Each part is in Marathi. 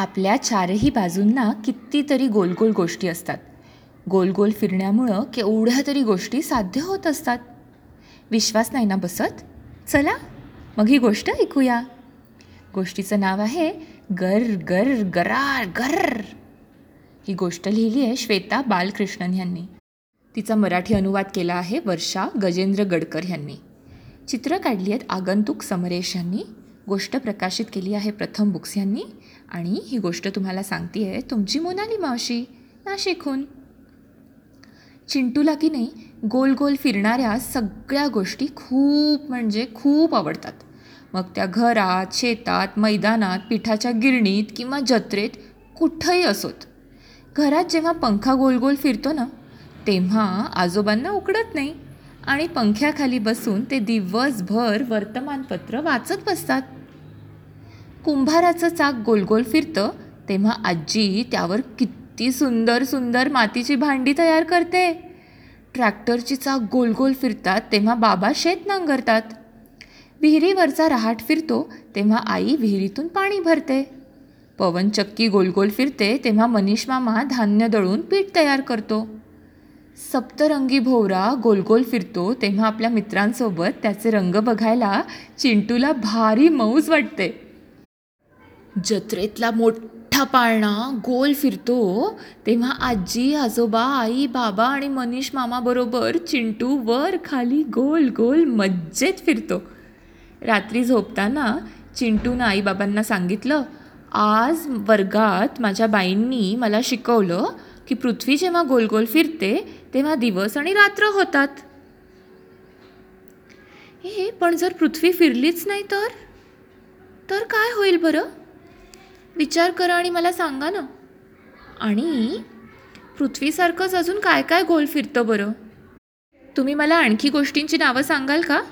आपल्या चारही बाजूंना कितीतरी गोल गोल गोष्टी असतात. गोल गोल फिरण्यामुळं केवढ्या तरी गोष्टी साध्य होत असतात. विश्वास नाही ना बसत? चला मग ही गोष्ट ऐकूया. गोष्टीचं नाव आहे गर गर गरार गर. ही गोष्ट लिहिली आहे श्वेता बालकृष्णन यांनी. तिचा मराठी अनुवाद केला आहे वर्षा गजेंद्र गडकर यांनी. चित्र काढली आहेत आगंतुक समरेश यांनी. गोष्ट प्रकाशित केली आहे प्रथम बुक्स यांनी. आणि ही गोष्ट तुम्हाला सांगते आहे तुमची मोनाली मावशी नाशिकहून. चिंटूला की नाही गोल गोल फिरणाऱ्या सगळ्या गोष्टी खूप म्हणजे खूप आवडतात. मग त्या घरात शेतात मैदानात पिठाच्या गिरणीत किंवा जत्रेत कुठंही असोत. घरात जेव्हा पंखा गोल गोल फिरतो ना तेव्हा आजोबांना उकडत नाही. आणि पंख्याखाली बसून ते दिवसभर वर्तमानपत्र वाचत बसतात. कुंभाराचं चाक गोलगोल फिरतं तेव्हा आजी त्यावर किती सुंदर सुंदर मातीची भांडी तयार करते. ट्रॅक्टरची चाक गोलगोल फिरतात तेव्हा बाबा शेत नांगरतात. विहिरीवरचा रहाट फिरतो तेव्हा आई विहिरीतून पाणी भरते. पवनचक्की गोलगोल फिरते तेव्हा मनीष मामा धान्य दळून पीठ तयार करतो. सप्तरंगी भोवरा गोलगोल फिरतो तेव्हा आपल्या मित्रांसोबत त्याचे रंग बघायला चिंटूला भारी मौज वाटते. जत्रेतला मोठा पाळणा गोल फिरतो. तेव्हा आजी आजोबा आई बाबा आणि मनीष मामाबरोबर चिंटू वर खाली गोल गोल मज्जेत फिरतो. रात्री झोपताना चिंटूनं आईबाबांना सांगितलं आज वर्गात माझ्या बाईंनी मला शिकवलं की पृथ्वी जेव्हा गोल गोल फिरते तेव्हा दिवस आणि रात्र होतात. हे पण जर पृथ्वी फिरलीच नाही तर? तर काय होईल बरं? विचार करा आणि मला सांगा ना. आणि पृथ्वीसारखंच अजून काय काय गोल फिरतं बरं? तुम्ही मला आणखी गोष्टींची नावं सांगाल का?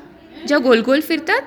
ज्या गोल गोल फिरतात?